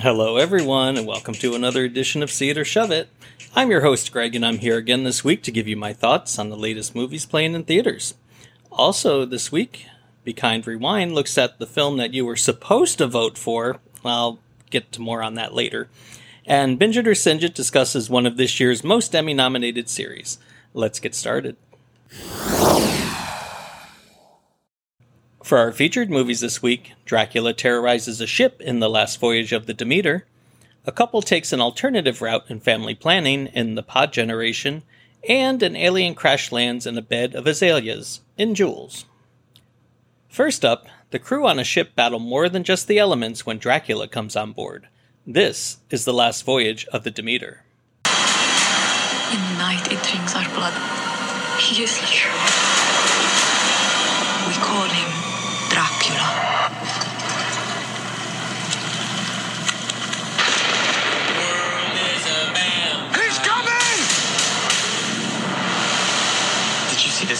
Hello, everyone, and welcome to another edition of See It or Shove It. I'm your host, Greg, and I'm here again this week to give you my thoughts on the latest movies playing in theaters. Also, this week, Be Kind Rewind looks at the film that you were supposed to vote for. I'll get to more on that later. And Binge It or Singe It discusses one of this year's most Emmy nominated series. Let's get started. For our featured movies this week, Dracula terrorizes a ship in The Last Voyage of the Demeter, a couple takes an alternative route in family planning in The Pod Generation, and an alien crash lands in a bed of azaleas in Jules. First up, the crew on a ship battle more than just the elements when Dracula comes on board. This is The Last Voyage of the Demeter. In night, it drinks our blood. He is.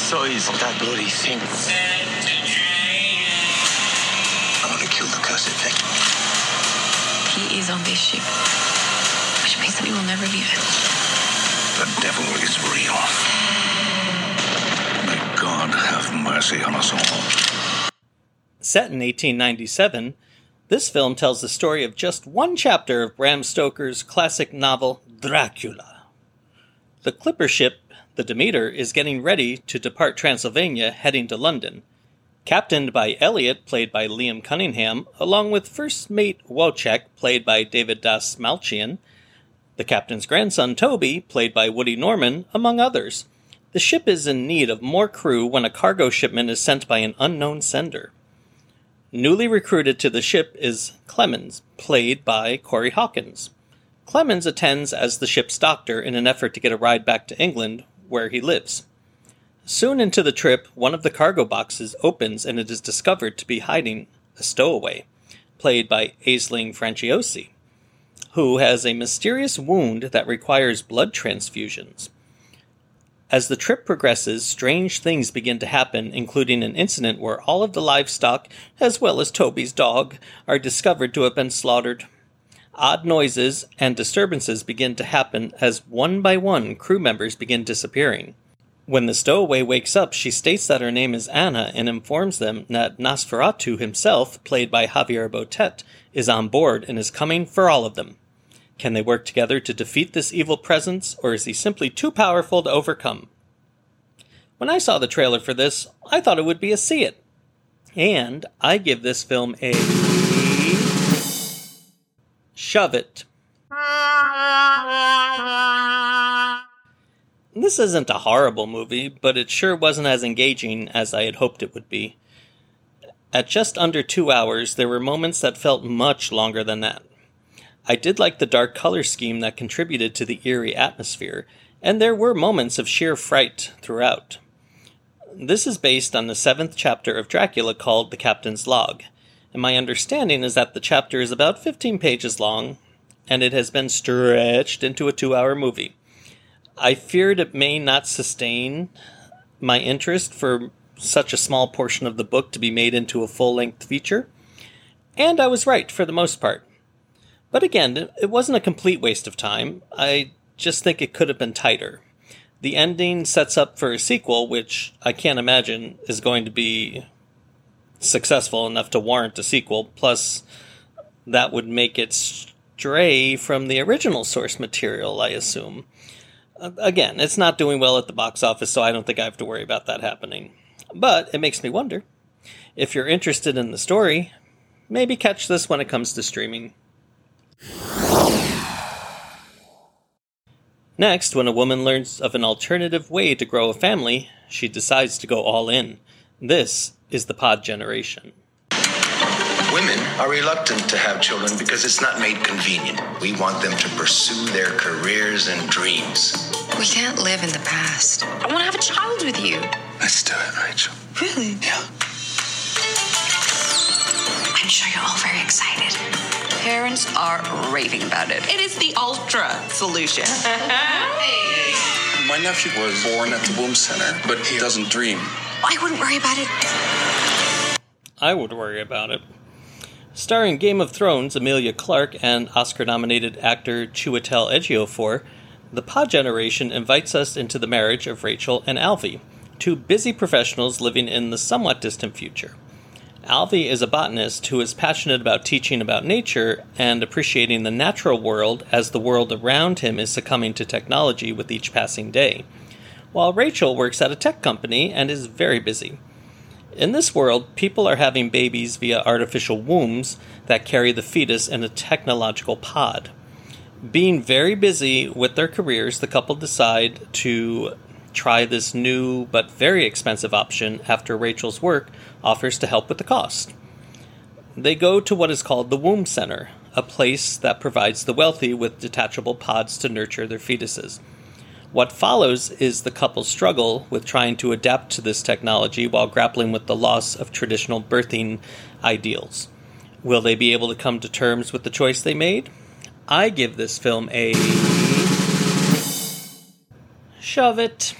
Did you size of that bloody thing? I'm gonna kill the cursed thing. He is on this ship, which means that we will never leave it. The devil is real. May God have mercy on us all. Set in 1897, this film tells the story of just one chapter of Bram Stoker's classic novel Dracula. The clipper ship, the Demeter, is getting ready to depart Transylvania heading to London. Captained by Elliot, played by Liam Cunningham, along with first mate Wojciech, played by David Dastmalchian, the captain's grandson Toby, played by Woody Norman, among others. The ship is in need of more crew when a cargo shipment is sent by an unknown sender. Newly recruited to the ship is Clemens, played by Corey Hawkins. Clemens attends as the ship's doctor in an effort to get a ride back to England, where he lives. Soon into the trip, one of the cargo boxes opens and it is discovered to be hiding a stowaway, played by Aisling Franciosi, who has a mysterious wound that requires blood transfusions. As the trip progresses, strange things begin to happen, including an incident where all of the livestock, as well as Toby's dog, are discovered to have been slaughtered. Odd noises and disturbances begin to happen as one by one crew members begin disappearing. When the stowaway wakes up, she states that her name is Anna and informs them that Nosferatu himself, played by Javier Botet, is on board and is coming for all of them. Can they work together to defeat this evil presence, or is he simply too powerful to overcome? When I saw the trailer for this, I thought it would be a see it. And I give this film a. Shove it. This isn't a horrible movie, but it sure wasn't as engaging as I had hoped it would be. At just under two hours, there were moments that felt much longer than that. I did like the dark color scheme that contributed to the eerie atmosphere, and there were moments of sheer fright throughout. This is based on the seventh chapter of Dracula called The Captain's Log, and my understanding is that the chapter is about 15 pages long, and it has been stretched into a two hour movie. I feared it may not sustain my interest for such a small portion of the book to be made into a full length feature, and I was right for the most part. But again, it wasn't a complete waste of time. I just think it could have been tighter. The ending sets up for a sequel, which I can't imagine is going to be successful enough to warrant a sequel. Plus, that would make it stray from the original source material, I assume. Again, it's not doing well at the box office, so I don't think I have to worry about that happening. But it makes me wonder if you're interested in the story, maybe catch this when it comes to streaming. Next, when a woman learns of an alternative way to grow a family, she decides to go all in. This is the pod generation. Women are reluctant to have children because it's not made convenient. We want them to pursue their careers and dreams. We can't live in the past. I want to have a child with you. Let's do it, Rachel. Really? Yeah. I'm sure you're all very excited. Parents are raving about it. It is the ultra solution. My nephew was born at the womb center, but he doesn't dream. I wouldn't worry about it. I would worry about it. Starring Game of Thrones Emilia Clarke and Oscar nominated actor Chiwetel Ejiofor, The Pod Generation invites us into the marriage of Rachel and Alvy, two busy professionals living in the somewhat distant future. Alvy is a botanist who is passionate about teaching about nature and appreciating the natural world as the world around him is succumbing to technology with each passing day, while Rachel works at a tech company and is very busy. In this world, people are having babies via artificial wombs that carry the fetus in a technological pod. Being very busy with their careers, the couple decide to try this new but very expensive option after Rachel's work offers to help with the cost. They go to what is called the Womb Center, a place that provides the wealthy with detachable pods to nurture their fetuses. What follows is the couple's struggle with trying to adapt to this technology while grappling with the loss of traditional birthing ideals. Will they be able to come to terms with the choice they made? I give this film a. Shove it.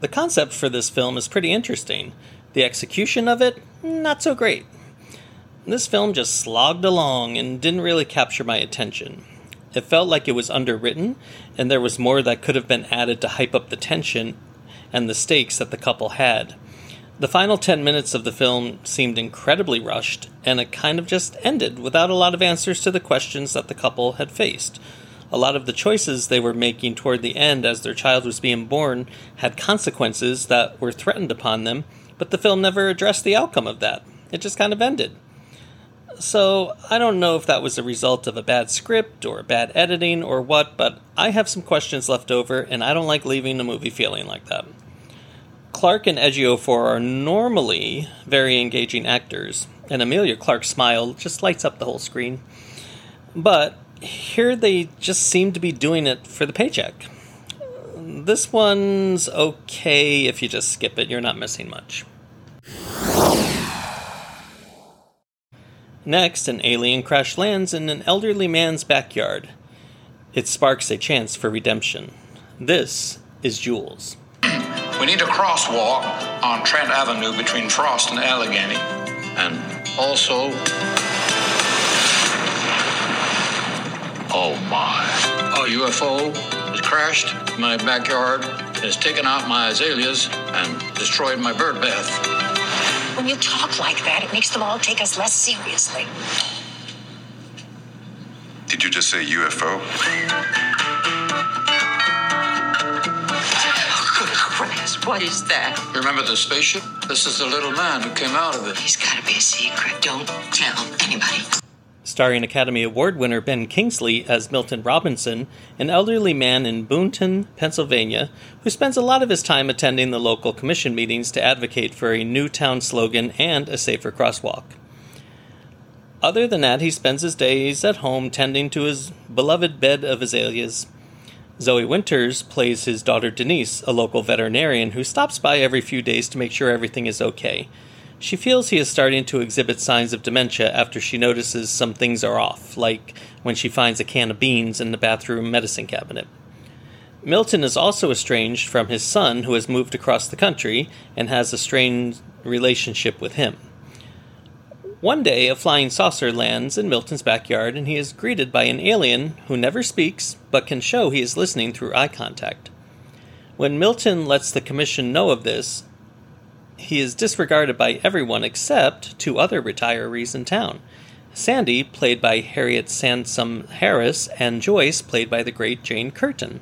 The concept for this film is pretty interesting. The execution of it, not so great. This film just slogged along and didn't really capture my attention. It felt like it was underwritten, and there was more that could have been added to hype up the tension and the stakes that the couple had. The final 10 minutes of the film seemed incredibly rushed, and it kind of just ended without a lot of answers to the questions that the couple had faced a lot of the choices they were making toward the end as their child was being born had consequences that were threatened upon them, but the film never addressed the outcome of that. It just kind of ended. So, I don't know if that was a result of a bad script or bad editing or what, but I have some questions left over, and I don't like leaving the movie feeling like that. Clarke and Ejiofor are normally very engaging actors, and Emilia Clarke's smile just lights up the whole screen. But here they just seem to be doing it for the paycheck. This one's okay if you just skip it, you're not missing much. Next, an alien crash lands in an elderly man's backyard. It sparks a chance for redemption. This is Jules. We need a crosswalk on Trent Avenue between Frost and Allegheny. And also Oh my. A UFO has crashed in my backyard, has taken out my azaleas, and destroyed my bird bath. When you talk like that, it makes them all take us less seriously. Did you just say UFO? Oh, good Christ, what is that? You remember the spaceship? This is the little man who came out of it. He's got to be a secret. Don't tell anybody. Starring Academy Award winner Ben Kingsley as Milton Robinson, an elderly man in Boonton, Pennsylvania, who spends a lot of his time attending the local commission meetings to advocate for a new town slogan and a safer crosswalk. Other than that, he spends his days at home tending to his beloved bed of azaleas. Zoe Winters plays his daughter Denise, a local veterinarian who stops by every few days to make sure everything is okay. She feels he is starting to exhibit signs of dementia after she notices some things are off, like when she finds a can of beans in the bathroom medicine cabinet. Milton is also estranged from his son, who has moved across the country and has a strained relationship with him. One day, a flying saucer lands in Milton's backyard, and he is greeted by an alien who never speaks but can show he is listening through eye contact. When Milton lets the commission know of this, he is disregarded by everyone except two other retirees in town Sandy, played by Harriet Sansom Harris, and Joyce, played by the great Jane Curtin.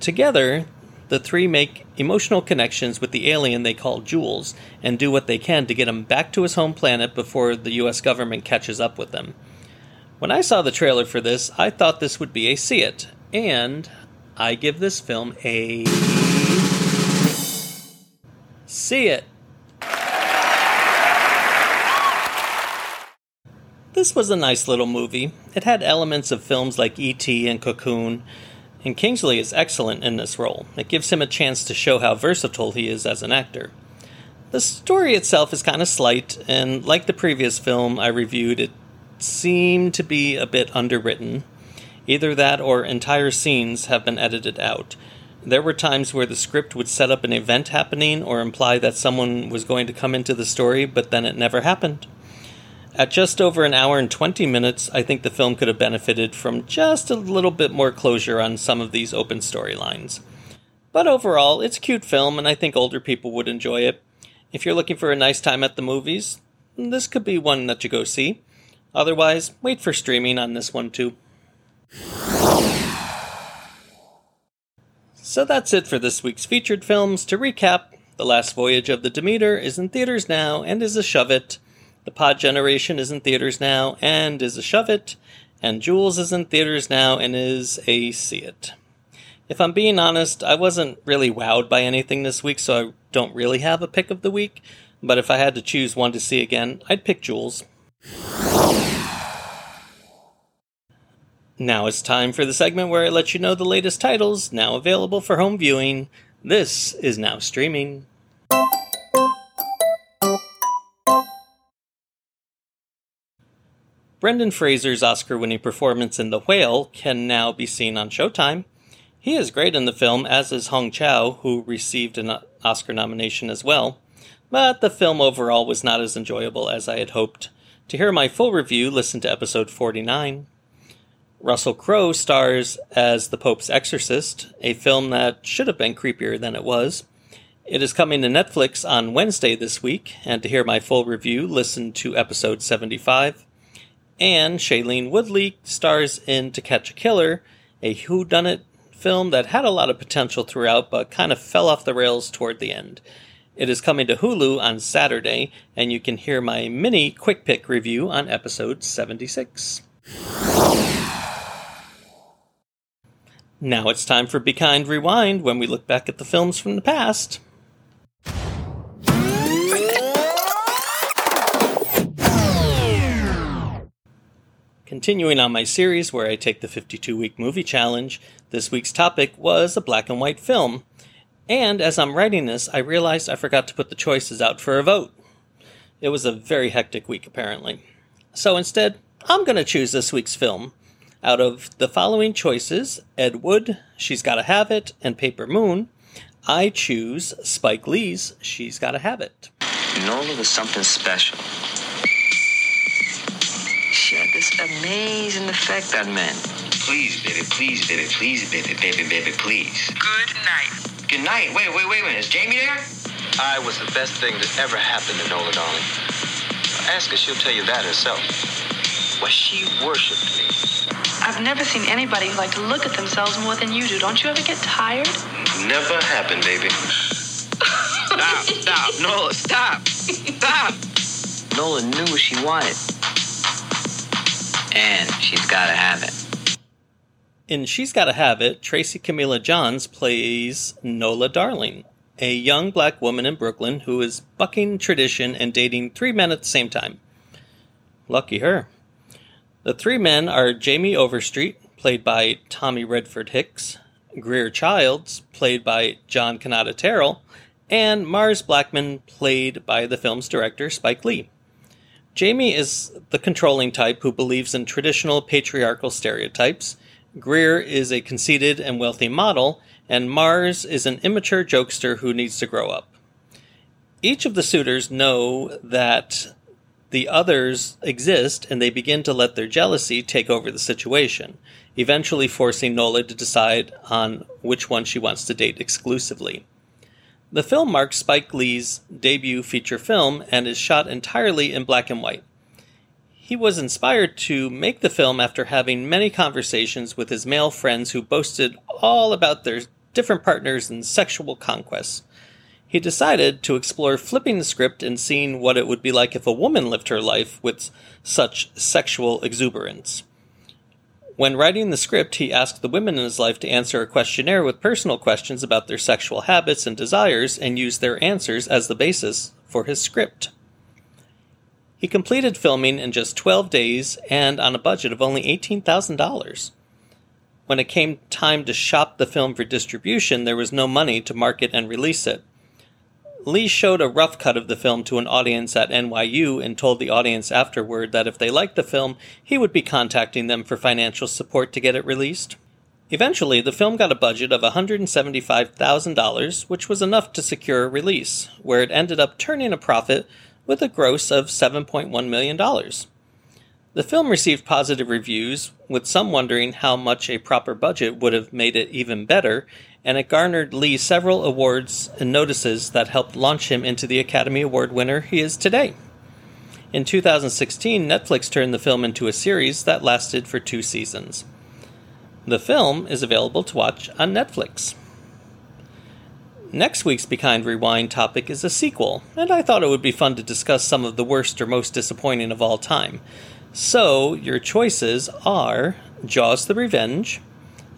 Together, the three make emotional connections with the alien they call Jules and do what they can to get him back to his home planet before the US government catches up with them. When I saw the trailer for this, I thought this would be a see it, and I give this film a see it. This was a nice little movie. It had elements of films like E.T. and Cocoon, and Kingsley is excellent in this role. It gives him a chance to show how versatile he is as an actor. The story itself is kind of slight, and like the previous film I reviewed, it seemed to be a bit underwritten. Either that or entire scenes have been edited out. There were times where the script would set up an event happening or imply that someone was going to come into the story, but then it never happened. At just over an hour and 20 minutes, I think the film could have benefited from just a little bit more closure on some of these open storylines. But overall, it's a cute film, and I think older people would enjoy it. If you're looking for a nice time at the movies, this could be one that you go see. Otherwise, wait for streaming on this one too. So that's it for this week's featured films. To recap, The Last Voyage of the Demeter is in theaters now and is a shove it. The Pod Generation is in theaters now and is a shove it. And Jules is in theaters now and is a see it. If I'm being honest, I wasn't really wowed by anything this week, so I don't really have a pick of the week. But if I had to choose one to see again, I'd pick Jules. Now it's time for the segment where I let you know the latest titles now available for home viewing. This is now streaming. Brendan Fraser's Oscar winning performance in The Whale can now be seen on Showtime. He is great in the film, as is Hong Chau, who received an Oscar nomination as well. But the film overall was not as enjoyable as I had hoped. To hear my full review, listen to episode 49. Russell Crowe stars as the Pope's Exorcist, a film that should have been creepier than it was. It is coming to Netflix on Wednesday this week, and to hear my full review, listen to episode 75 and Shailene Woodley stars in To Catch a Killer, a whodunit film that had a lot of potential throughout but kind of fell off the rails toward the end. It is coming to Hulu on Saturday, and you can hear my mini quick pick review on episode 76. Now it's time for Be Kind Rewind when we look back at the films from the past. Continuing on my series where I take the 52 week movie challenge, this week's topic was a black and white film. And as I'm writing this, I realized I forgot to put the choices out for a vote. It was a very hectic week, apparently. So instead, I'm going to choose this week's film. Out of the following choices Ed Wood, She's Gotta Have It, and Paper Moon, I choose Spike Lee's She's Gotta Have It. Nola was something special. She had this amazing effect on men. Please, baby, please, baby, please, baby, baby, baby, please. Good night. Good night. Wait, wait, wait a minute. Is Jamie there? I was the best thing that ever happened to Nola, darling. Ask her, she'll tell you that herself. Why, she worshipped me. I've never seen anybody who like to look at themselves more than you do. Don't you ever get tired? Never happened, baby. Stop, stop, Nola, stop, stop. Nola knew what she wanted. And she's gotta have it. In She's Gotta Have It, Tracy Camilla Johns plays Nola Darling, a young black woman in Brooklyn who is bucking tradition and dating three men at the same time. Lucky her. The three men are Jamie Overstreet, played by Tommy Redmond Hicks, Greer Childs, played by John Canada Terrell, and Mars Blackman, played by the film's director Spike Lee. Jamie is the controlling type who believes in traditional patriarchal stereotypes. Greer is a conceited and wealthy model, and Mars is an immature jokester who needs to grow up. Each of the suitors know that the others exist and they begin to let their jealousy take over the situation, eventually forcing Nola to decide on which one she wants to date exclusively. The film marks Spike Lee's debut feature film and is shot entirely in black and white. He was inspired to make the film after having many conversations with his male friends who boasted all about their different partners and sexual conquests. He decided to explore flipping the script and seeing what it would be like if a woman lived her life with such sexual exuberance. When writing the script, he asked the women in his life to answer a questionnaire with personal questions about their sexual habits and desires and used their answers as the basis for his script. He completed filming in just 12 days and on a budget of only $18,000. When it came time to shop the film for distribution, there was no money to market and release it. Lee showed a rough cut of the film to an audience at NYU and told the audience afterward that if they liked the film, he would be contacting them for financial support to get it released. Eventually, the film got a budget of $175,000, which was enough to secure a release, where it ended up turning a profit with a gross of $7.1 million. The film received positive reviews, with some wondering how much a proper budget would have made it even better, and it garnered Lee several awards and notices that helped launch him into the Academy Award winner he is today. In 2016, Netflix turned the film into a series that lasted for two seasons. The film is available to watch on Netflix. Next week's Be Kind Rewind topic is a sequel, and I thought it would be fun to discuss some of the worst or most disappointing of all time. So, your choices are Jaws the Revenge,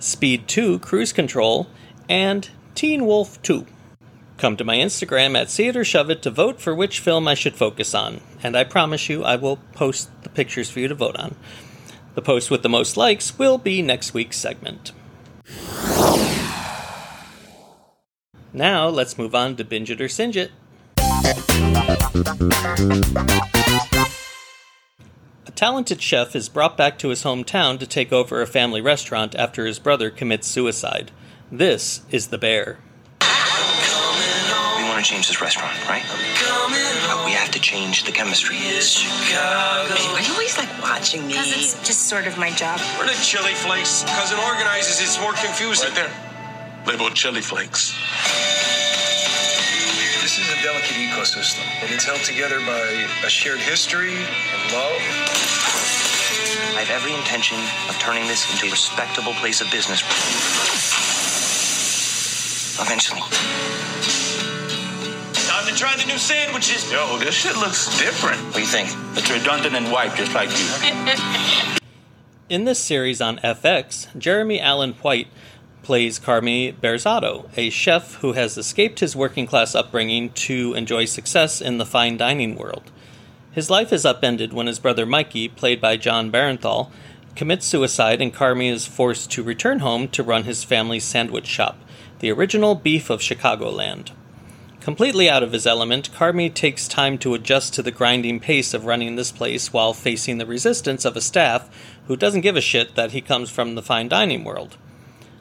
Speed 2 Cruise Control, and Teen Wolf 2. Come to my Instagram at or Shove It to vote for which film I should focus on, and I promise you I will post the pictures for you to vote on. The post with the most likes will be next week's segment. Now, let's move on to Binge It or Singe It. A talented chef is brought back to his hometown to take over a family restaurant after his brother commits suicide. This is The Bear. We want to change this restaurant, right? But we have to change the chemistry. Are you always like watching me? Because it's just sort of my job. We're the chili flakes. Because it organizes, it's more confusing. Right there. Labeled chili flakes. This is a delicate ecosystem, and it's held together by a shared history and love. I have every intention of turning this into a respectable place of business. Eventually. Time to try the new sandwiches. Yo, this shit looks different. What do you think? It's redundant and white, just like you. In this series on FX, Jeremy Allen White plays Carmy Berzatto, a chef who has escaped his working class upbringing to enjoy success in the fine dining world. His life is upended when his brother Mikey, played by Jon Bernthal, commits suicide and Carmy is forced to return home to run his family's sandwich shop, the original beef of Chicagoland. Completely out of his element, Carmy takes time to adjust to the grinding pace of running this place while facing the resistance of a staff who doesn't give a shit that he comes from the fine dining world.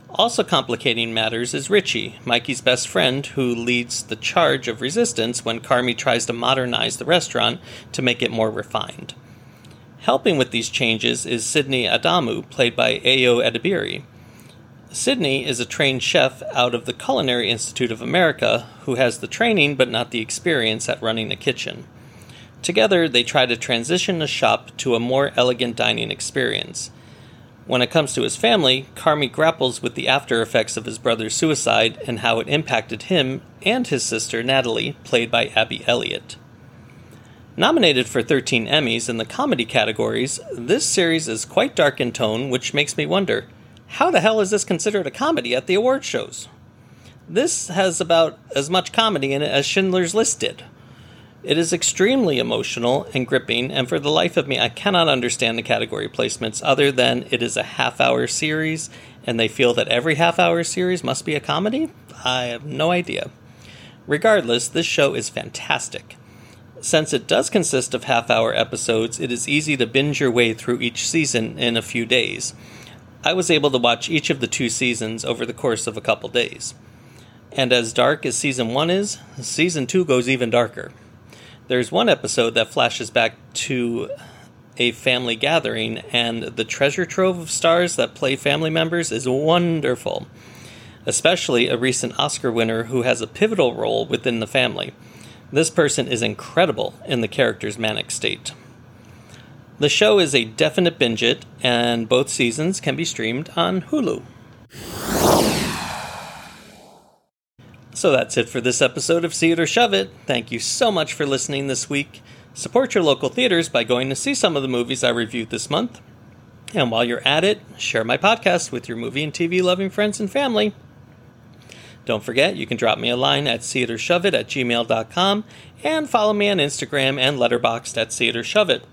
Also complicating matters is Richie, Mikey's best friend, who leads the charge of resistance when Carmy tries to modernize the restaurant to make it more refined. Helping with these changes is Sydney Adamu, played by Ayo Edebiri. Sydney is a trained chef out of the Culinary Institute of America who has the training but not the experience at running a kitchen. Together, they try to transition the shop to a more elegant dining experience. When it comes to his family, Carmy grapples with the after effects of his brother's suicide and how it impacted him and his sister Natalie, played by Abby Elliott. Nominated for 13 Emmys in the comedy categories, this series is quite dark in tone, which makes me wonder how the hell is this considered a comedy at the award shows? This has about as much comedy in it as Schindler's List did. It is extremely emotional and gripping, and for the life of me, I cannot understand the category placements other than it is a half hour series and they feel that every half hour series must be a comedy? I have no idea. Regardless, this show is fantastic. Since it does consist of half hour episodes, it is easy to binge your way through each season in a few days. I was able to watch each of the two seasons over the course of a couple days. And as dark as season one is, season two goes even darker. There's one episode that flashes back to a family gathering, and the treasure trove of stars that play family members is wonderful. Especially a recent Oscar winner who has a pivotal role within the family. This person is incredible in the character's manic state. The show is a definite binge it, and both seasons can be streamed on Hulu. So that's it for this episode of See It or Shove It. Thank you so much for listening this week. Support your local theaters by going to see some of the movies I reviewed this month. And while you're at it, share my podcast with your movie and TV loving friends and family. Don't forget, you can drop me a line at seeitorshoveit at gmail.com and follow me on Instagram and Letterboxd at seeitorshoveit.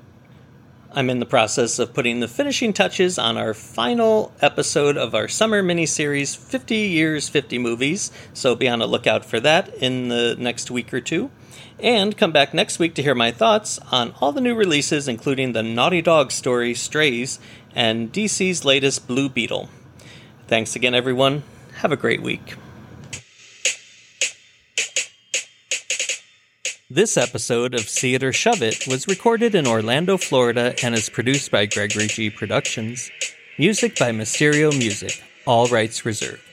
I'm in the process of putting the finishing touches on our final episode of our summer miniseries 50 Years, 50 Movies, so be on the lookout for that in the next week or two. And come back next week to hear my thoughts on all the new releases, including the Naughty Dog story Strays and DC's latest Blue Beetle. Thanks again, everyone. Have a great week. This episode of See It Shove It was recorded in Orlando, Florida, and is produced by Gregory G. Productions. Music by Mysterio Music, all rights reserved.